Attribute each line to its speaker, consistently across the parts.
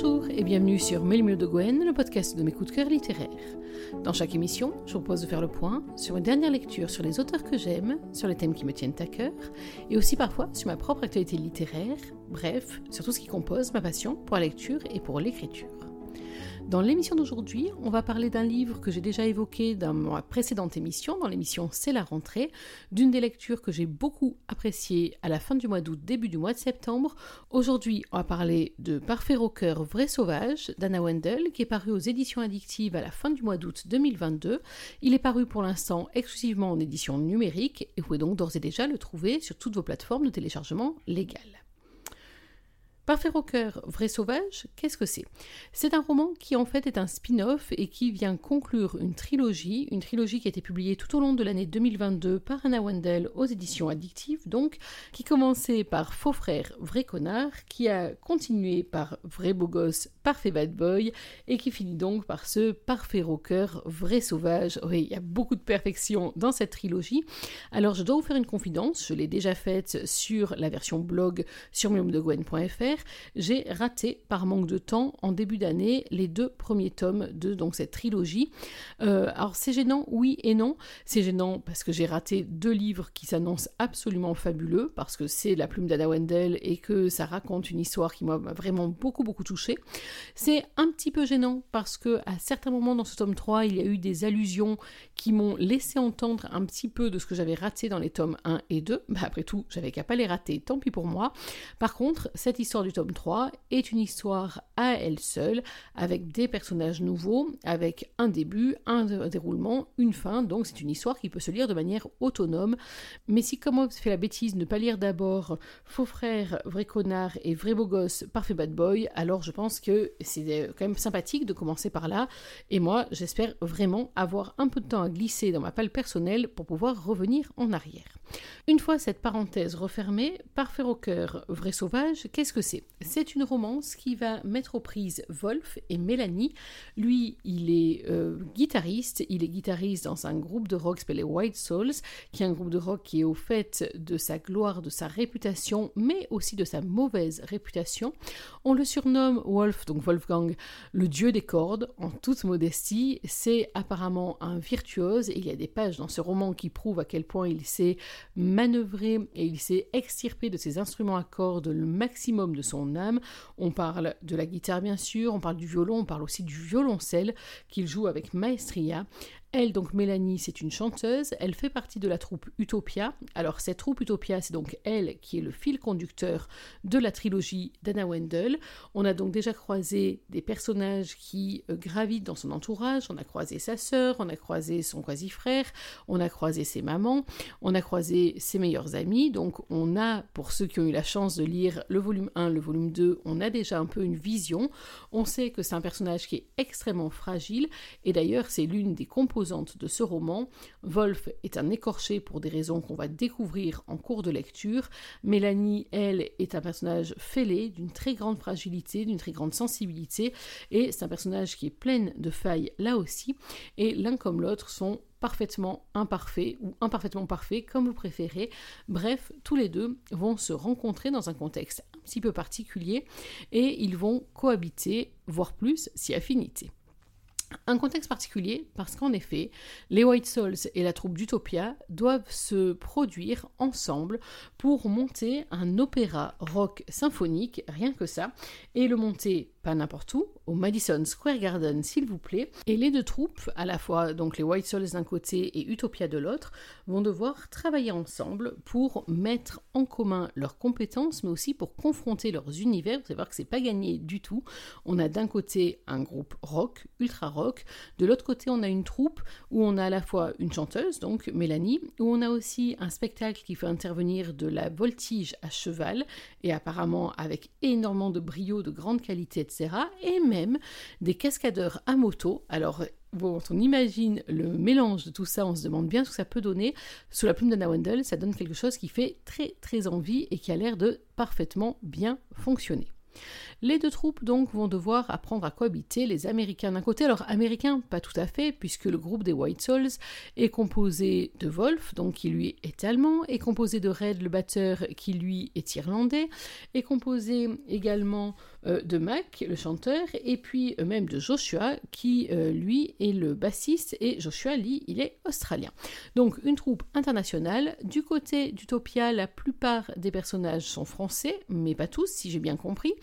Speaker 1: Bonjour et bienvenue sur Mélimio de Gwen, le podcast de mes coups de cœur littéraires. Dans chaque émission, je vous propose de faire le point sur une dernière lecture sur les auteurs que j'aime, sur les thèmes qui me tiennent à cœur, et aussi parfois sur ma propre actualité littéraire, bref, sur tout ce qui compose ma passion pour la lecture et pour l'écriture. Dans l'émission d'aujourd'hui, on va parler d'un livre que j'ai déjà évoqué dans ma précédente émission, dans l'émission C'est la rentrée, d'une des lectures que j'ai beaucoup appréciées à la fin du mois d'août, début du mois de septembre. Aujourd'hui, on va parler de Parfait Rocker Vrai Sauvage d'Anna Wendell, qui est paru aux éditions addictives à la fin du mois d'août 2022. Il est paru pour l'instant exclusivement en édition numérique et vous pouvez donc d'ores et déjà le trouver sur toutes vos plateformes de téléchargement légales. Parfait Rocker, Vrai Sauvage, qu'est-ce que c'est? C'est un roman qui en fait est un spin-off et qui vient conclure une trilogie, une trilogie qui a été publiée tout au long de l'année 2022 par Anna Wendell aux éditions addictives, donc, qui commençait par Faux frère, Vrai connard, qui a continué par Vrai beau gosse, Parfait bad boy, et qui finit donc par ce Parfait Rocker, Vrai sauvage. Oui, il y a beaucoup de perfection dans cette trilogie. Alors je dois vous faire une confidence, je l'ai déjà faite sur la version blog sur j'ai raté par manque de temps en début d'année les deux premiers tomes de donc cette trilogie. Euh, alors c'est gênant, oui et non. C'est gênant parce que j'ai raté deux livres qui s'annoncent absolument fabuleux parce que c'est la plume d'Ada Wendell et que ça raconte une histoire qui m'a vraiment beaucoup beaucoup touché. C'est un petit peu gênant parce que à certains moments dans ce tome 3, il y a eu des allusions qui m'ont laissé entendre un petit peu de ce que j'avais raté dans les tomes 1 et 2. Bah, après tout, j'avais qu'à pas les rater, tant pis pour moi. Par contre, cette histoire tome 3 est une histoire à elle seule, avec des personnages nouveaux, avec un début, un déroulement, une fin, donc c'est une histoire qui peut se lire de manière autonome. Mais si comme moi fait la bêtise ne pas lire d'abord Faux frère, Vrai connard et Vrai beau gosse, Parfait bad boy, alors je pense que c'est quand même sympathique de commencer par là, et moi j'espère vraiment avoir un peu de temps à glisser dans ma palle personnelle pour pouvoir revenir en arrière. Une fois cette parenthèse refermée, Parfait cœur, Vrai sauvage, qu'est-ce que c'est une romance qui va mettre aux prises Wolf et Mélanie. Lui, il est euh, guitariste, il est guitariste dans un groupe de rock s'appelle White Souls, qui est un groupe de rock qui est au fait de sa gloire, de sa réputation, mais aussi de sa mauvaise réputation. On le surnomme Wolf, donc Wolfgang, le dieu des cordes, en toute modestie. C'est apparemment un virtuose, il y a des pages dans ce roman qui prouvent à quel point il s'est manœuvré et il s'est extirpé de ses instruments à cordes le maximum son âme. On parle de la guitare bien sûr, on parle du violon, on parle aussi du violoncelle qu'il joue avec maestria. Elle, donc Mélanie, c'est une chanteuse, elle fait partie de la troupe Utopia. Alors cette troupe Utopia, c'est donc elle qui est le fil conducteur de la trilogie d'Anna Wendell. On a donc déjà croisé des personnages qui euh, gravitent dans son entourage, on a croisé sa sœur, on a croisé son quasi-frère, on a croisé ses mamans, on a croisé ses meilleurs amis, donc on a, pour ceux qui ont eu la chance de lire le volume 1, le volume 2, on a déjà un peu une vision, on sait que c'est un personnage qui est extrêmement fragile, et d'ailleurs c'est l'une des composantes de ce roman. Wolf est un écorché pour des raisons qu'on va découvrir en cours de lecture. Mélanie, elle, est un personnage fêlé, d'une très grande fragilité, d'une très grande sensibilité, et c'est un personnage qui est plein de failles là aussi, et l'un comme l'autre sont parfaitement imparfaits ou imparfaitement parfaits, comme vous préférez. Bref, tous les deux vont se rencontrer dans un contexte un petit peu particulier et ils vont cohabiter, voire plus, si affinité. Un contexte particulier parce qu'en effet, les White Souls et la troupe d'Utopia doivent se produire ensemble pour monter un opéra rock symphonique, rien que ça, et le monter pas n'importe où, au Madison Square Garden s'il vous plaît, et les deux troupes, à la fois donc les White Souls d'un côté et Utopia de l'autre, vont devoir travailler ensemble pour mettre en commun leurs compétences, mais aussi pour confronter leurs univers. Vous allez voir que c'est pas gagné du tout. On a d'un côté un groupe rock, ultra rock, de l'autre côté, on a une troupe où on a à la fois une chanteuse, donc Mélanie, où on a aussi un spectacle qui fait intervenir de la voltige à cheval, et apparemment avec énormément de brio, de grande qualité, Et même des cascadeurs à moto. Alors, quand on imagine le mélange de tout ça, on se demande bien ce que ça peut donner. Sous la plume d'Anna Wendell, ça donne quelque chose qui fait très très envie et qui a l'air de parfaitement bien fonctionner. Les deux troupes donc vont devoir apprendre à cohabiter les Américains d'un côté. Alors Américains, pas tout à fait, puisque le groupe des White Souls est composé de Wolf, donc qui lui est allemand, est composé de Red, le batteur, qui lui est irlandais, est composé également euh, de Mac, le chanteur, et puis euh, même de Joshua, qui lui est le bassiste, et Joshua, lui, il est australien. Donc une troupe internationale. Du côté d'Utopia, la plupart des personnages sont français, mais pas tous, si j'ai bien compris.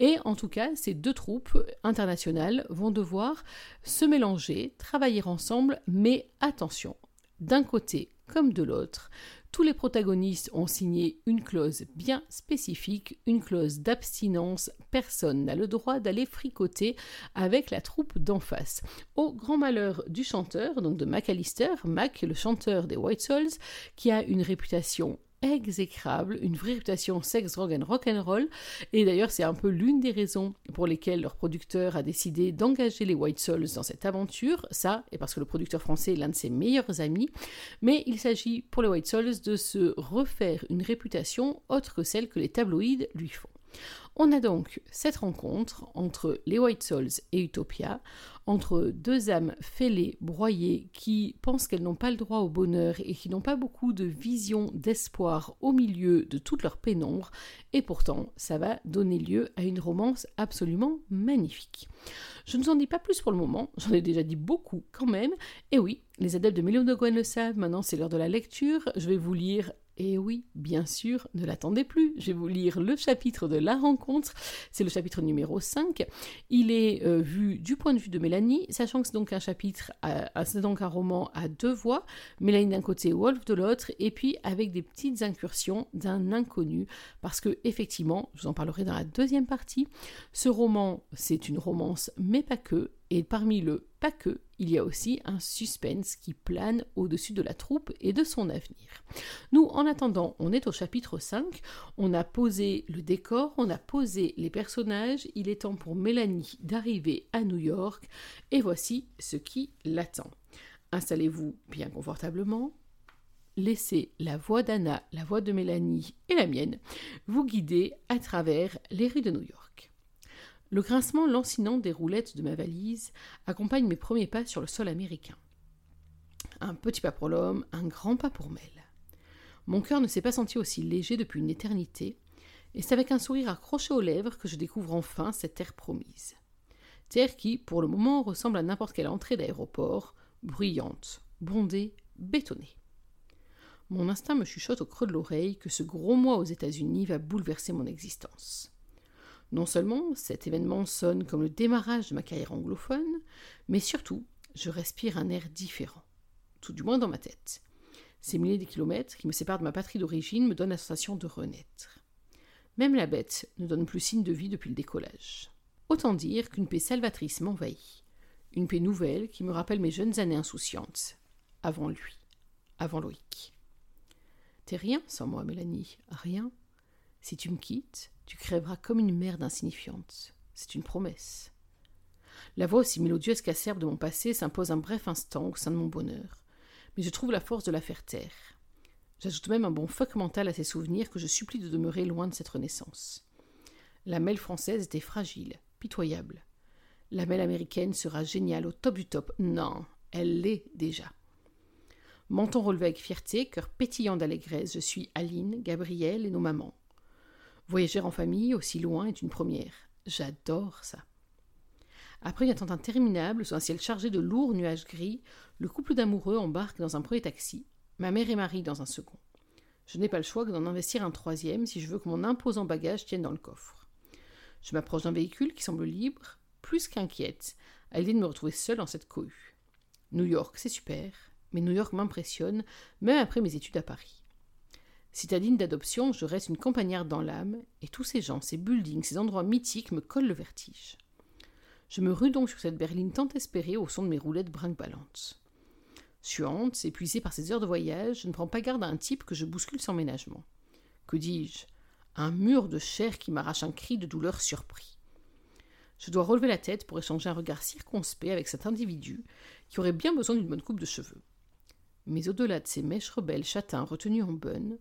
Speaker 1: Et en tout cas, ces deux troupes internationales vont devoir se mélanger, travailler ensemble, mais attention, d'un côté comme de l'autre, tous les protagonistes ont signé une clause bien spécifique, une clause d'abstinence. Personne n'a le droit d'aller fricoter avec la troupe d'en face. Au grand malheur du chanteur, donc de McAllister, Mac, le chanteur des White Souls, qui a une réputation exécrable, une vraie réputation sex, drug and rock and roll. Et d'ailleurs, c'est un peu l'une des raisons pour lesquelles leur producteur a décidé d'engager les White Souls dans cette aventure. Ça, et parce que le producteur français est l'un de ses meilleurs amis. Mais il s'agit pour les White Souls de se refaire une réputation autre que celle que les tabloïds lui font. On a donc cette rencontre entre les White Souls et Utopia, entre deux âmes fêlées, broyées, qui pensent qu'elles n'ont pas le droit au bonheur et qui n'ont pas beaucoup de vision, d'espoir au milieu de toute leur pénombre, et pourtant ça va donner lieu à une romance absolument magnifique. Je ne vous en dis pas plus pour le moment, j'en ai déjà dit beaucoup quand même, et oui, les adeptes de Mélo de Gwen le savent, maintenant c'est l'heure de la lecture, je vais vous lire et oui, bien sûr, ne l'attendez plus. Je vais vous lire le chapitre de la rencontre. C'est le chapitre numéro 5. Il est euh, vu du point de vue de Mélanie, sachant que c'est donc un chapitre, c'est donc un roman à deux voix. Mélanie d'un côté, Wolf de l'autre, et puis avec des petites incursions d'un inconnu. Parce que, effectivement, je vous en parlerai dans la deuxième partie. Ce roman, c'est une romance, mais pas que. Et parmi le pas que, il y a aussi un suspense qui plane au-dessus de la troupe et de son avenir. Nous, en attendant, on est au chapitre 5, on a posé le décor, on a posé les personnages, il est temps pour Mélanie d'arriver à New York, et voici ce qui l'attend. Installez-vous bien confortablement, laissez la voix d'Anna, la voix de Mélanie et la mienne vous guider à travers les rues de New York. Le grincement lancinant des roulettes de ma valise accompagne mes premiers pas sur le sol américain. Un petit pas pour l'homme, un grand pas pour Mel. Mon cœur ne s'est pas senti aussi léger depuis une éternité, et c'est avec un sourire accroché aux lèvres que je découvre enfin cette terre promise. Terre qui, pour le moment, ressemble à n'importe quelle entrée d'aéroport, bruyante, bondée, bétonnée. Mon instinct me chuchote au creux de l'oreille que ce gros mois aux États-Unis va bouleverser mon existence. Non seulement cet événement sonne comme le démarrage de ma carrière anglophone, mais surtout, je respire un air différent, tout du moins dans ma tête. Ces milliers de kilomètres qui me séparent de ma patrie d'origine me donnent la sensation de renaître. Même la bête ne donne plus signe de vie depuis le décollage. Autant dire qu'une paix salvatrice m'envahit. Une paix nouvelle qui me rappelle mes jeunes années insouciantes. Avant lui. Avant Loïc. T'es rien sans moi, Mélanie. Rien. Si tu me quittes, tu crèveras comme une merde insignifiante. C'est une promesse. La voix aussi mélodieuse qu'acerbe de mon passé s'impose un bref instant au sein de mon bonheur. Mais je trouve la force de la faire taire. J'ajoute même un bon fuck mental à ces souvenirs que je supplie de demeurer loin de cette renaissance. La mêle française était fragile, pitoyable. La mêle américaine sera géniale au top du top. Non, elle l'est déjà. Menton relevé avec fierté, cœur pétillant d'allégresse, je suis Aline, Gabrielle et nos mamans. Voyager en famille aussi loin est une première. J'adore ça. Après une attente interminable sous un ciel chargé de lourds nuages gris, le couple d'amoureux embarque dans un premier taxi, ma mère et Marie dans un second. Je n'ai pas le choix que d'en investir un troisième si je veux que mon imposant bagage tienne dans le coffre. Je m'approche d'un véhicule qui semble libre, plus qu'inquiète, à l'idée de me retrouver seule en cette cohue. New York, c'est super, mais New York m'impressionne, même après mes études à Paris. Citadine d'adoption, je reste une campagnarde dans l'âme, et tous ces gens, ces buildings, ces endroits mythiques me collent le vertige. Je me rue donc sur cette berline tant espérée au son de mes roulettes brinque-ballantes. Suante, épuisée par ces heures de voyage, je ne prends pas garde à un type que je bouscule sans ménagement. Que dis-je? Un mur de chair qui m'arrache un cri de douleur surpris. Je dois relever la tête pour échanger un regard circonspect avec cet individu qui aurait bien besoin d'une bonne coupe de cheveux. Mais au-delà de ces mèches rebelles châtains retenus en bonne,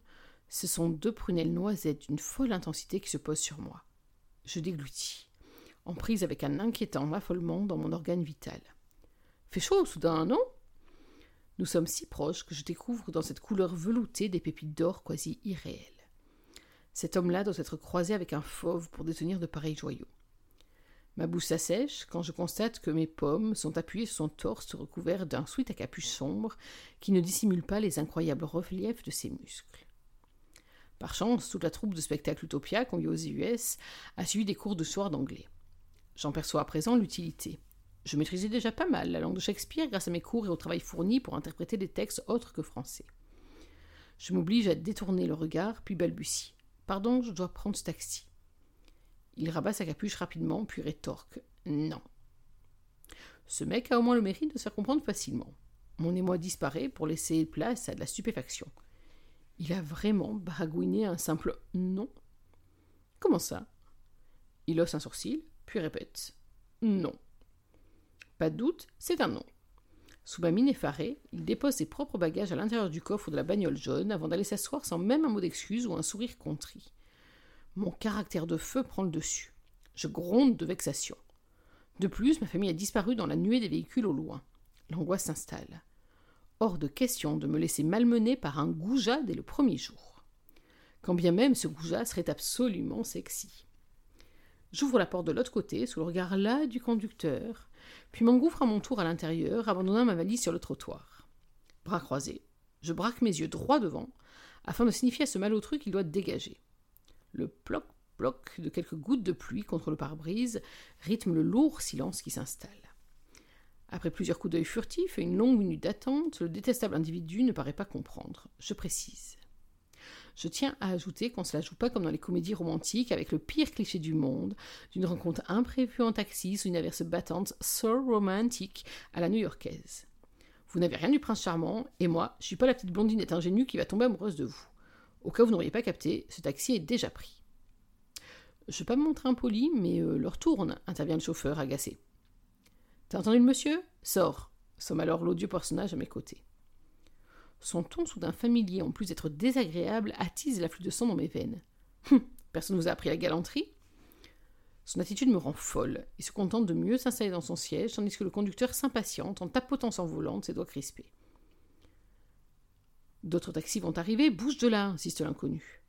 Speaker 1: ce sont deux prunelles noisettes d'une folle intensité qui se posent sur moi. Je déglutis, en prise avec un inquiétant affolement dans mon organe vital. Fait chaud soudain, non? Nous sommes si proches que je découvre dans cette couleur veloutée des pépites d'or quasi irréelles. Cet homme-là doit être croisé avec un fauve pour détenir de pareils joyaux. Ma bouche s'assèche quand je constate que mes pommes sont appuyées sur son torse recouvert d'un sweat à capuche sombre qui ne dissimule pas les incroyables reliefs de ses muscles. Par chance, toute la troupe de spectacle Utopia y aux US a suivi des cours de soir d'anglais. J'en perçois à présent l'utilité. Je maîtrisais déjà pas mal la langue de Shakespeare grâce à mes cours et au travail fourni pour interpréter des textes autres que français. Je m'oblige à détourner le regard, puis balbutie. Pardon, je dois prendre ce taxi. Il rabat sa capuche rapidement, puis rétorque Non. Ce mec a au moins le mérite de se faire comprendre facilement. Mon émoi disparaît pour laisser place à de la stupéfaction. Il a vraiment baragouiné un simple non Comment ça? Il hausse un sourcil, puis répète Non. Pas de doute, c'est un non. Sous ma mine effarée, il dépose ses propres bagages à l'intérieur du coffre de la bagnole jaune avant d'aller s'asseoir sans même un mot d'excuse ou un sourire contrit. Mon caractère de feu prend le dessus. Je gronde de vexation. De plus, ma famille a disparu dans la nuée des véhicules au loin. L'angoisse s'installe. De question de me laisser malmener par un goujat dès le premier jour. Quand bien même ce goujat serait absolument sexy. J'ouvre la porte de l'autre côté sous le regard là du conducteur, puis m'engouffre à mon tour à l'intérieur, abandonnant ma valise sur le trottoir. Bras croisés, je braque mes yeux droit devant, afin de signifier à ce malotru qu'il doit dégager. Le ploc-ploc de quelques gouttes de pluie contre le pare-brise rythme le lourd silence qui s'installe. Après plusieurs coups d'œil furtifs et une longue minute d'attente, le détestable individu ne paraît pas comprendre. Je précise. Je tiens à ajouter qu'on ne se la joue pas comme dans les comédies romantiques avec le pire cliché du monde, d'une rencontre imprévue en taxi sous une averse battante so romantique à la new-yorkaise. Vous n'avez rien du prince charmant, et moi, je suis pas la petite blondinette ingénue qui va tomber amoureuse de vous. Au cas où vous n'auriez pas capté, ce taxi est déjà pris. Je vais pas me montrer impoli, mais euh, leur tourne, intervient le chauffeur agacé. T'as entendu le monsieur? Sors somme alors l'odieux personnage à mes côtés. Son ton soudain familier, en plus d'être désagréable, attise l'afflux de sang dans mes veines. Hum, personne ne vous a appris la galanterie? Son attitude me rend folle. Il se contente de mieux s'installer dans son siège, tandis que le conducteur s'impatiente en tapotant son volant de ses doigts crispés. D'autres taxis vont arriver, bouge de là, insiste l'inconnu.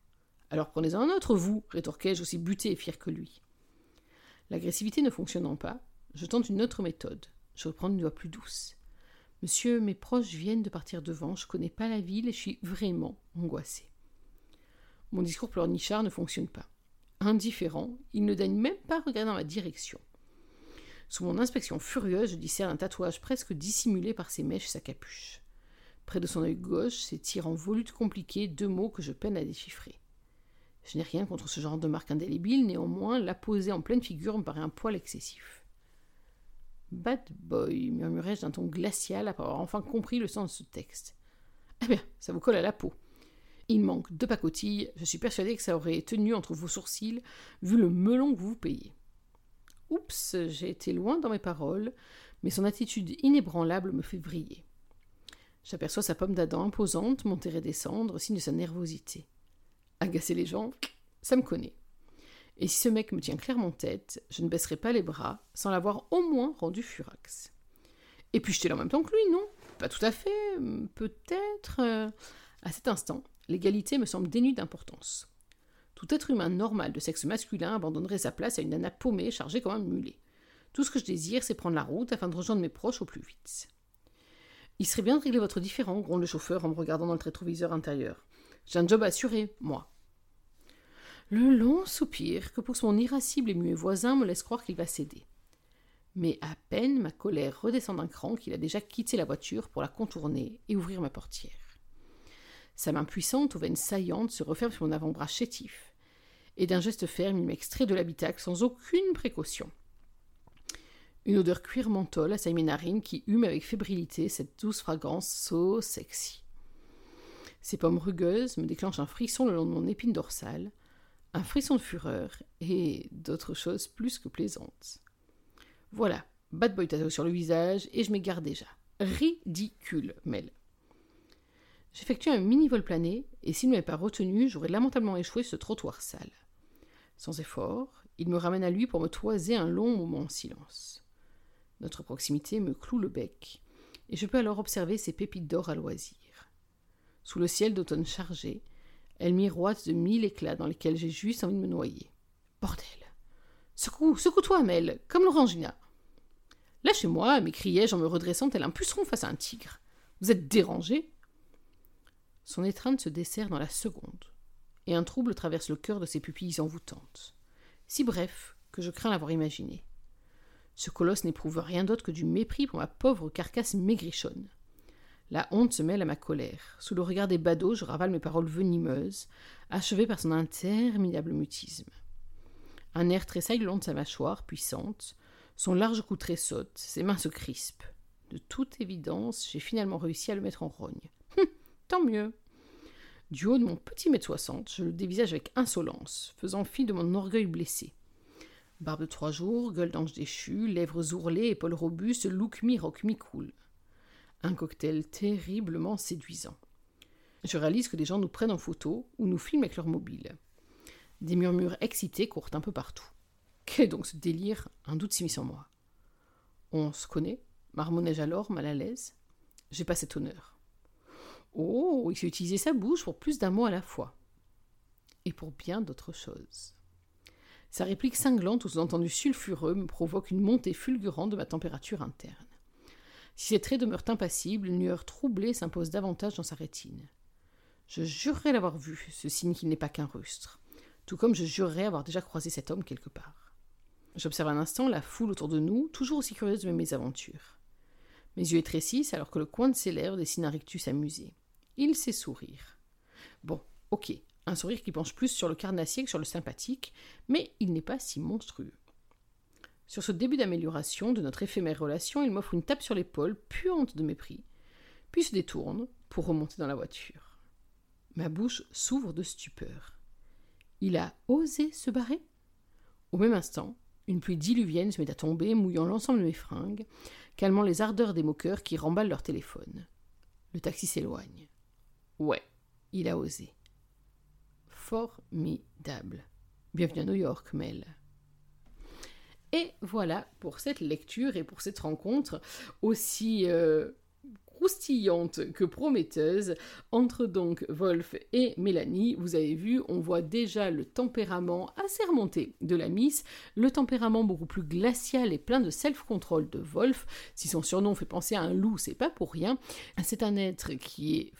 Speaker 1: Alors prenez-en un autre, vous, rétorquai-je aussi buté et fier que lui. L'agressivité ne fonctionnant pas, je tente une autre méthode. Je reprends une voix plus douce. Monsieur, mes proches viennent de partir devant, je connais pas la ville et je suis vraiment angoissé. Mon discours pleurnichard ne fonctionne pas. Indifférent, il ne daigne même pas regarder dans ma direction. Sous mon inspection furieuse, je discerne un tatouage presque dissimulé par ses mèches et sa capuche. Près de son œil gauche s'étirent en volutes compliquées deux mots que je peine à déchiffrer. Je n'ai rien contre ce genre de marque indélébile, néanmoins, la poser en pleine figure me paraît un poil excessif. Bad boy, murmurai-je d'un ton glacial après avoir enfin compris le sens de ce texte. Eh bien, ça vous colle à la peau. Il manque deux pacotilles, je suis persuadé que ça aurait tenu entre vos sourcils, vu le melon que vous payez. Oups, j'ai été loin dans mes paroles, mais son attitude inébranlable me fait vriller. J'aperçois sa pomme d'Adam imposante monter et descendre, signe de sa nervosité. Agacer les gens, ça me connaît. Et si ce mec me tient clairement tête, je ne baisserai pas les bras sans l'avoir au moins rendu furax. Et puis j'étais là en même temps que lui, non? Pas tout à fait, peut-être. Euh, à cet instant, l'égalité me semble dénue d'importance. Tout être humain normal de sexe masculin abandonnerait sa place à une nana paumée chargée comme un mulet. Tout ce que je désire, c'est prendre la route afin de rejoindre mes proches au plus vite. Il serait bien de régler votre différend, gronde le chauffeur en me regardant dans le rétroviseur intérieur. J'ai un job assuré, moi. Le long soupir que pousse mon irascible et muet voisin me laisse croire qu'il va céder. Mais à peine ma colère redescend d'un cran qu'il a déjà quitté la voiture pour la contourner et ouvrir ma portière. Sa main puissante aux veines saillantes se referme sur mon avant-bras chétif, et d'un geste ferme il m'extrait de l'habitacle sans aucune précaution. Une odeur cuir menthol assaille mes narines qui hume avec fébrilité cette douce fragrance so sexy. Ces pommes rugueuses me déclenchent un frisson le long de mon épine dorsale, un frisson de fureur et d'autres choses plus que plaisantes. Voilà, bad boy tattoo sur le visage et je m'égare déjà. Ridicule, Mel. J'effectue un mini-vol plané et s'il ne m'avait pas retenu, j'aurais lamentablement échoué ce trottoir sale. Sans effort, il me ramène à lui pour me toiser un long moment en silence. Notre proximité me cloue le bec, et je peux alors observer ses pépites d'or à loisir. Sous le ciel d'automne chargé, elle miroite de mille éclats dans lesquels j'ai juste envie de me noyer. Bordel Secoue, secoue-toi, Mel, comme l'orangina. Lâchez-moi, m'écriai-je en me redressant tel un puceron face à un tigre. Vous êtes dérangé? Son étreinte se dessert dans la seconde, et un trouble traverse le cœur de ses pupilles envoûtantes. Si bref que je crains l'avoir imaginé. Ce colosse n'éprouve rien d'autre que du mépris pour ma pauvre carcasse maigrichonne. La honte se mêle à ma colère. Sous le regard des badauds, je ravale mes paroles venimeuses, achevées par son interminable mutisme. Un air tressaille le long de sa mâchoire puissante, son large cou tressaute, ses mains se crispent. De toute évidence, j'ai finalement réussi à le mettre en rogne. Hum, tant mieux. Du haut de mon petit mètre soixante, je le dévisage avec insolence, faisant fi de mon orgueil blessé. Barbe de trois jours, gueule d'ange déchu, lèvres ourlées, épaules robustes, look mi-rock mi-cool. Un cocktail terriblement séduisant. Je réalise que des gens nous prennent en photo ou nous filment avec leur mobile. Des murmures excités courent un peu partout. Qu'est donc ce délire Un doute s'immisce en moi. On se connaît marmonnai-je alors, mal à l'aise? J'ai pas cet honneur. Oh, il s'est utilisé sa bouche pour plus d'un mot à la fois. Et pour bien d'autres choses. Sa réplique cinglante aux entendus sulfureux me provoque une montée fulgurante de ma température interne. Si ses traits demeurent impassibles, une lueur troublée s'impose davantage dans sa rétine. Je jurerais l'avoir vu, ce signe qu'il n'est pas qu'un rustre tout comme je jurerais avoir déjà croisé cet homme quelque part. J'observe un instant la foule autour de nous, toujours aussi curieuse de mes mésaventures. Mes yeux étrécissent alors que le coin de ses lèvres dessine un rictus amusé. Il sait sourire. Bon, ok, un sourire qui penche plus sur le carnassier que sur le sympathique, mais il n'est pas si monstrueux. Sur ce début d'amélioration de notre éphémère relation, il m'offre une tape sur l'épaule, puante de mépris, puis se détourne pour remonter dans la voiture. Ma bouche s'ouvre de stupeur. Il a osé se barrer? Au même instant, une pluie diluvienne se met à tomber, mouillant l'ensemble de mes fringues, calmant les ardeurs des moqueurs qui remballent leur téléphone. Le taxi s'éloigne. Ouais, il a osé. Formidable. Bienvenue à New York, Mel. Et voilà pour cette lecture et pour cette rencontre aussi euh, croustillante que prometteuse entre donc Wolf et Mélanie. Vous avez vu, on voit déjà le tempérament assez remonté de la Miss, le tempérament beaucoup plus glacial et plein de self-control de Wolf. Si son surnom fait penser à un loup, c'est pas pour rien. C'est un être qui est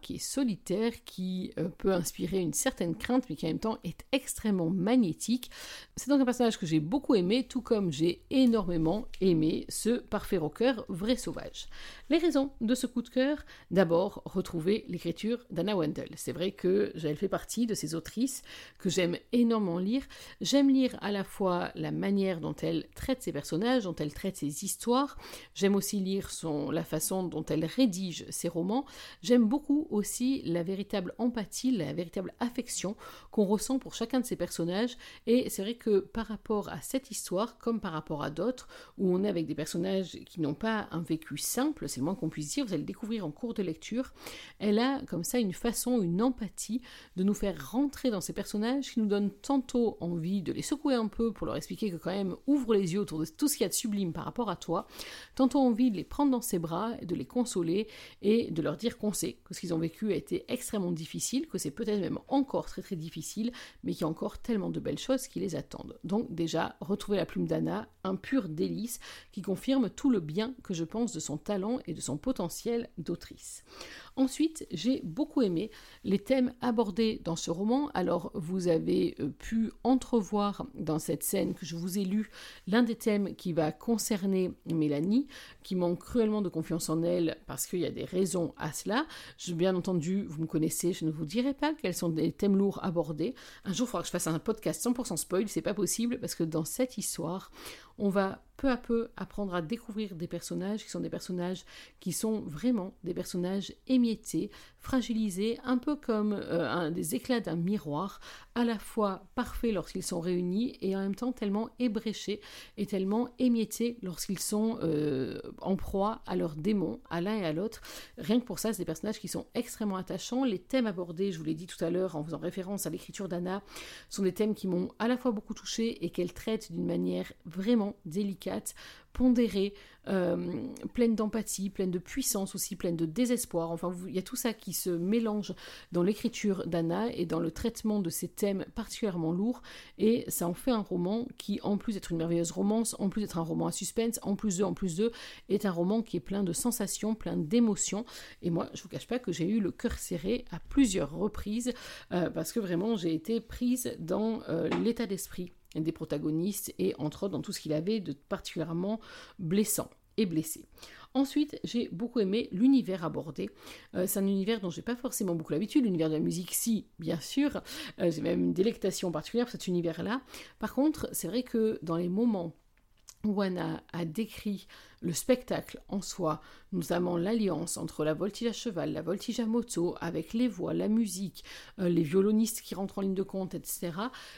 Speaker 1: qui est solitaire, qui euh, peut inspirer une certaine crainte, mais qui en même temps est extrêmement magnétique. C'est donc un personnage que j'ai beaucoup aimé, tout comme j'ai énormément aimé ce parfait rocker vrai sauvage. Les raisons de ce coup de cœur, d'abord retrouver l'écriture d'Anna Wendell. C'est vrai que elle fait partie de ces autrices que j'aime énormément lire. J'aime lire à la fois la manière dont elle traite ses personnages, dont elle traite ses histoires. J'aime aussi lire son, la façon dont elle rédige ses romans. J'aime beaucoup aussi la véritable empathie, la véritable affection qu'on ressent pour chacun de ses personnages. Et c'est vrai que par rapport à cette histoire, comme par rapport à d'autres, où on est avec des personnages qui n'ont pas un vécu simple, c'est le moins qu'on puisse vous allez le découvrir en cours de lecture, elle a comme ça une façon, une empathie de nous faire rentrer dans ces personnages qui nous donnent tantôt envie de les secouer un peu pour leur expliquer que quand même ouvre les yeux autour de tout ce qu'il y a de sublime par rapport à toi, tantôt envie de les prendre dans ses bras, de les consoler et de leur dire qu'on sait que ce qu'ils ont vécu a été extrêmement difficile, que c'est peut-être même encore très très difficile, mais qu'il y a encore tellement de belles choses qui les attendent. Donc déjà, retrouver la plume d'Anna, un pur délice qui confirme tout le bien que je pense de son talent et de son potentiel d'autrice. Ensuite, j'ai beaucoup aimé les thèmes abordés dans ce roman. Alors, vous avez euh, pu entrevoir dans cette scène que je vous ai lu l'un des thèmes qui va concerner Mélanie, qui manque cruellement de confiance en elle parce qu'il y a des raisons à cela. Bien entendu, vous me connaissez, je ne vous dirai pas quels sont des thèmes lourds abordés. Un jour, il faudra que je fasse un podcast 100% spoil, c'est pas possible parce que dans cette histoire, on va peu à peu apprendre à découvrir des personnages qui sont des personnages qui sont vraiment des personnages émiettés, fragilisés, un peu comme euh, des éclats d'un miroir, à la fois parfaits lorsqu'ils sont réunis et en même temps tellement ébréchés et tellement émiettés lorsqu'ils sont euh, en proie à leurs démons, à l'un et à l'autre. Rien que pour ça, c'est des personnages qui sont extrêmement attachants. Les thèmes abordés, je vous l'ai dit tout à l'heure en faisant référence à l'écriture d'Anna, sont des thèmes qui m'ont à la fois beaucoup touché et qu'elle traite d'une manière vraiment délicate, pondérée, euh, pleine d'empathie, pleine de puissance aussi, pleine de désespoir. Enfin, il y a tout ça qui se mélange dans l'écriture d'Anna et dans le traitement de ces thèmes particulièrement lourds. Et ça en fait un roman qui, en plus d'être une merveilleuse romance, en plus d'être un roman à suspense, en plus de, en plus de, est un roman qui est plein de sensations, plein d'émotions. Et moi, je vous cache pas que j'ai eu le cœur serré à plusieurs reprises euh, parce que vraiment j'ai été prise dans euh, l'état d'esprit des protagonistes et entre autres dans tout ce qu'il avait de particulièrement blessant et blessé. Ensuite, j'ai beaucoup aimé l'univers abordé. Euh, c'est un univers dont j'ai pas forcément beaucoup l'habitude. L'univers de la musique, si, bien sûr. Euh, j'ai même une délectation particulière pour cet univers-là. Par contre, c'est vrai que dans les moments où Anna a décrit le spectacle en soi, notamment l'alliance entre la voltige à cheval, la voltige à moto, avec les voix, la musique, euh, les violonistes qui rentrent en ligne de compte, etc.,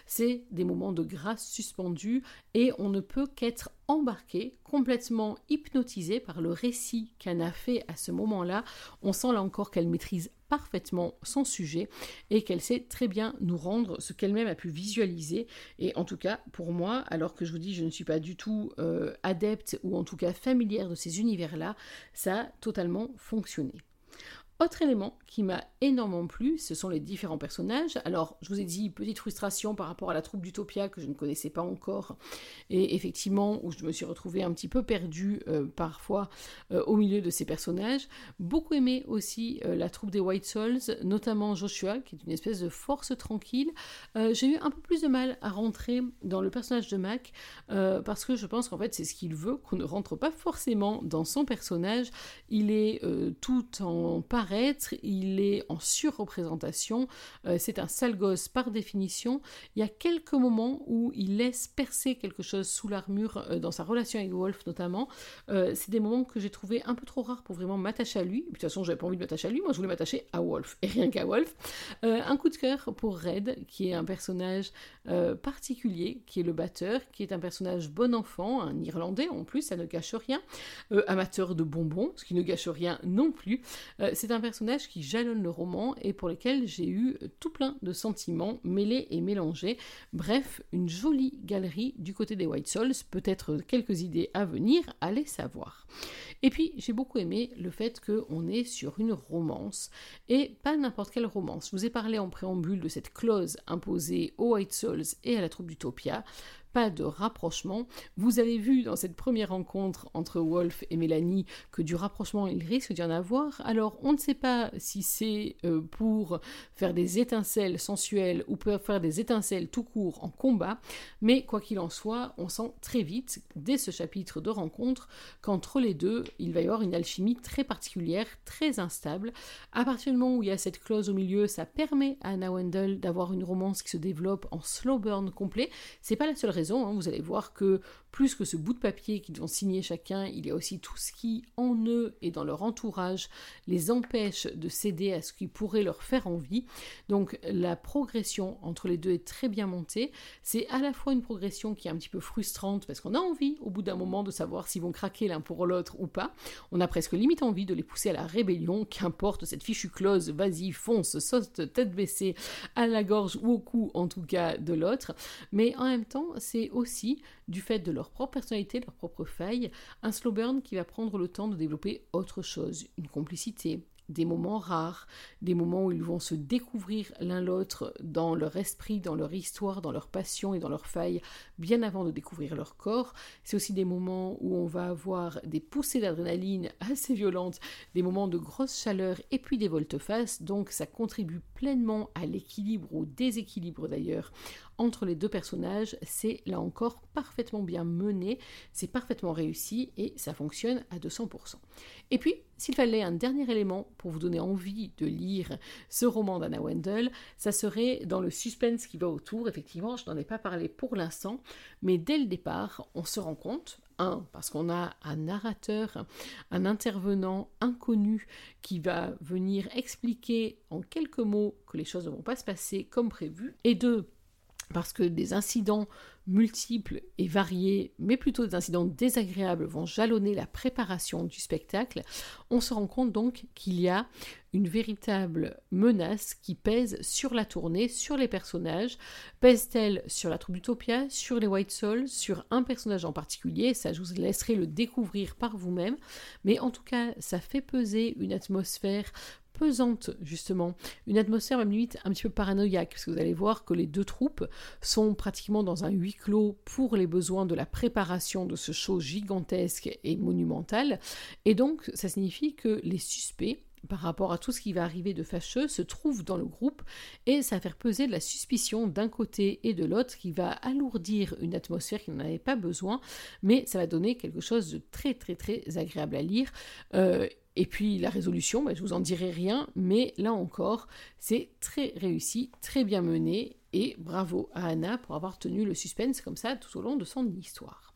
Speaker 1: c'est des moments de grâce suspendus et on ne peut qu'être embarqué, complètement hypnotisé par le récit qu'Anna fait à ce moment-là. On sent là encore qu'elle maîtrise parfaitement son sujet et qu'elle sait très bien nous rendre ce qu'elle-même a pu visualiser. Et en tout cas, pour moi, alors que je vous dis, je ne suis pas du tout euh, adepte ou en tout cas familière de ces univers-là, ça a totalement fonctionné. Autre élément qui m'a énormément plu, ce sont les différents personnages. Alors, je vous ai dit, petite frustration par rapport à la troupe d'Utopia que je ne connaissais pas encore, et effectivement, où je me suis retrouvée un petit peu perdue euh, parfois euh, au milieu de ces personnages. Beaucoup aimé aussi euh, la troupe des White Souls, notamment Joshua, qui est une espèce de force tranquille. J'ai eu un peu plus de mal à rentrer dans le personnage de Mac, parce que je pense qu'en fait, c'est ce qu'il veut, qu'on ne rentre pas forcément dans son personnage. Il est tout en il est en surreprésentation, euh, c'est un sale gosse par définition. Il y a quelques moments où il laisse percer quelque chose sous l'armure euh, dans sa relation avec Wolf notamment. Euh, c'est des moments que j'ai trouvé un peu trop rares pour vraiment m'attacher à lui. De toute façon, j'avais pas envie de m'attacher à lui, moi je voulais m'attacher à Wolf et rien qu'à Wolf. un coup de cœur pour Red, qui est un personnage particulier, qui est le batteur, qui est un personnage bon enfant, un Irlandais en plus, ça ne gâche rien, amateur de bonbons, ce qui ne gâche rien non plus. c'est personnage qui jalonne le roman et pour lequel j'ai eu tout plein de sentiments mêlés et mélangés. Bref, une jolie galerie du côté des White Souls, peut-être quelques idées à venir, allez savoir. Et puis j'ai beaucoup aimé le fait qu'on est sur une romance et pas n'importe quelle romance. Je vous ai parlé en préambule de cette clause imposée aux White Souls et à la troupe d'Utopia pas de rapprochement. Vous avez vu dans cette première rencontre entre Wolf et Mélanie que du rapprochement il risque d'y en avoir. Alors on ne sait pas si c'est euh, pour faire des étincelles sensuelles ou pour faire des étincelles tout court en combat, mais quoi qu'il en soit, on sent très vite, dès ce chapitre de rencontre, qu'entre les deux, il va y avoir une alchimie très particulière, très instable. À partir du moment où il y a cette clause au milieu, ça permet à Anna Wendell d'avoir une romance qui se développe en slow burn complet. C'est pas la seule raison Hein. vous allez voir que plus que ce bout de papier qu'ils vont signer chacun, il y a aussi tout ce qui, en eux et dans leur entourage, les empêche de céder à ce qui pourrait leur faire envie. Donc la progression entre les deux est très bien montée. C'est à la fois une progression qui est un petit peu frustrante parce qu'on a envie, au bout d'un moment, de savoir s'ils vont craquer l'un pour l'autre ou pas. On a presque limite envie de les pousser à la rébellion, qu'importe cette fichue close, vas-y, fonce, saute tête baissée à la gorge ou au cou, en tout cas, de l'autre. Mais en même temps, c'est aussi du fait de leur propre personnalité, leur propre faille, un slow burn qui va prendre le temps de développer autre chose, une complicité, des moments rares, des moments où ils vont se découvrir l'un l'autre dans leur esprit, dans leur histoire, dans leur passion et dans leur faille, bien avant de découvrir leur corps. C'est aussi des moments où on va avoir des poussées d'adrénaline assez violentes, des moments de grosse chaleur et puis des volte-face, donc ça contribue à l'équilibre ou déséquilibre d'ailleurs entre les deux personnages, c'est là encore parfaitement bien mené, c'est parfaitement réussi et ça fonctionne à 200%. Et puis, s'il fallait un dernier élément pour vous donner envie de lire ce roman d'Anna Wendell, ça serait dans le suspense qui va autour. Effectivement, je n'en ai pas parlé pour l'instant, mais dès le départ, on se rend compte, un, parce qu'on a un narrateur, un intervenant inconnu qui va venir expliquer en quelques mots que les choses ne vont pas se passer comme prévu, et deux, parce que des incidents multiples et variés, mais plutôt des incidents désagréables vont jalonner la préparation du spectacle, on se rend compte donc qu'il y a une véritable menace qui pèse sur la tournée, sur les personnages. Pèse-t-elle sur la troupe d'Utopia, sur les White Souls, sur un personnage en particulier? Ça, je vous laisserai le découvrir par vous-même. Mais en tout cas, ça fait peser une atmosphère pesante, justement. Une atmosphère même limite un petit peu paranoïaque, parce que vous allez voir que les deux troupes sont pratiquement dans un huis clos pour les besoins de la préparation de ce show gigantesque et monumental. Et donc, ça signifie que les suspects par rapport à tout ce qui va arriver de fâcheux se trouvent dans le groupe et ça va faire peser de la suspicion d'un côté et de l'autre qui va alourdir une atmosphère qui n'en avait pas besoin mais ça va donner quelque chose de très très très agréable à lire euh, et puis la résolution, bah, je vous en dirai rien, mais là encore, c'est très réussi, très bien mené, et bravo à Anna pour avoir tenu le suspense comme ça tout au long de son histoire.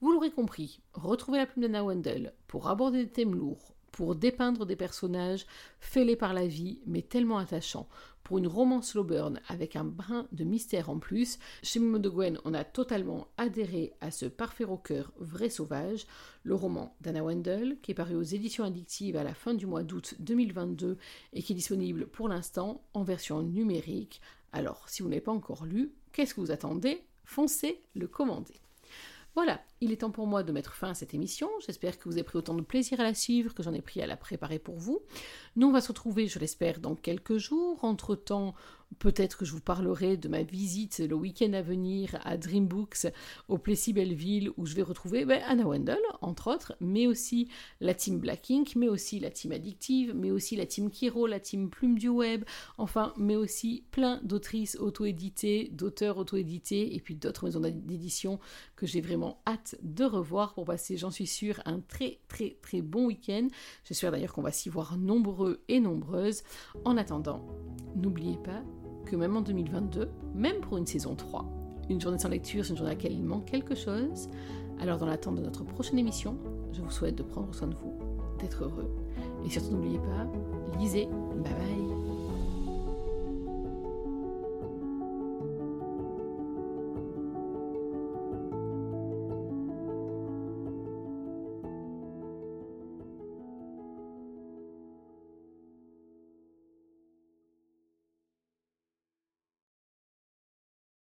Speaker 1: Vous l'aurez compris, retrouvez la plume d'Anna Wendell pour aborder des thèmes lourds, pour dépeindre des personnages fêlés par la vie, mais tellement attachants, pour une romance slow burn avec un brin de mystère en plus, chez Momo de Gwen, on a totalement adhéré à ce parfait rocker vrai sauvage, le roman d'Anna Wendell, qui est paru aux éditions addictives à la fin du mois d'août 2022 et qui est disponible pour l'instant en version numérique. Alors, si vous n'avez pas encore lu, qu'est-ce que vous attendez? Foncez le commander. Voilà, il est temps pour moi de mettre fin à cette émission. J'espère que vous avez pris autant de plaisir à la suivre que j'en ai pris à la préparer pour vous. Nous, on va se retrouver, je l'espère, dans quelques jours. Entre-temps, Peut-être que je vous parlerai de ma visite le week-end à venir à Dreambooks au Plessis Belleville où je vais retrouver ben, Anna Wendell, entre autres, mais aussi la team Black Ink, mais aussi la team Addictive, mais aussi la team Kiro, la team Plume du Web, enfin, mais aussi plein d'autrices auto-éditées, d'auteurs auto-édités et puis d'autres maisons d'édition que j'ai vraiment de revoir pour passer, j'en suis sûre, un très très très bon week-end. J'espère d'ailleurs qu'on va s'y voir nombreux et nombreuses. En attendant, n'oubliez pas que même en 2022, même pour une saison 3, une journée sans lecture, c'est une journée à laquelle il manque quelque chose. Alors dans l'attente de notre prochaine émission, je vous souhaite de prendre soin de vous, d'être heureux. Et surtout n'oubliez pas, lisez. Bye bye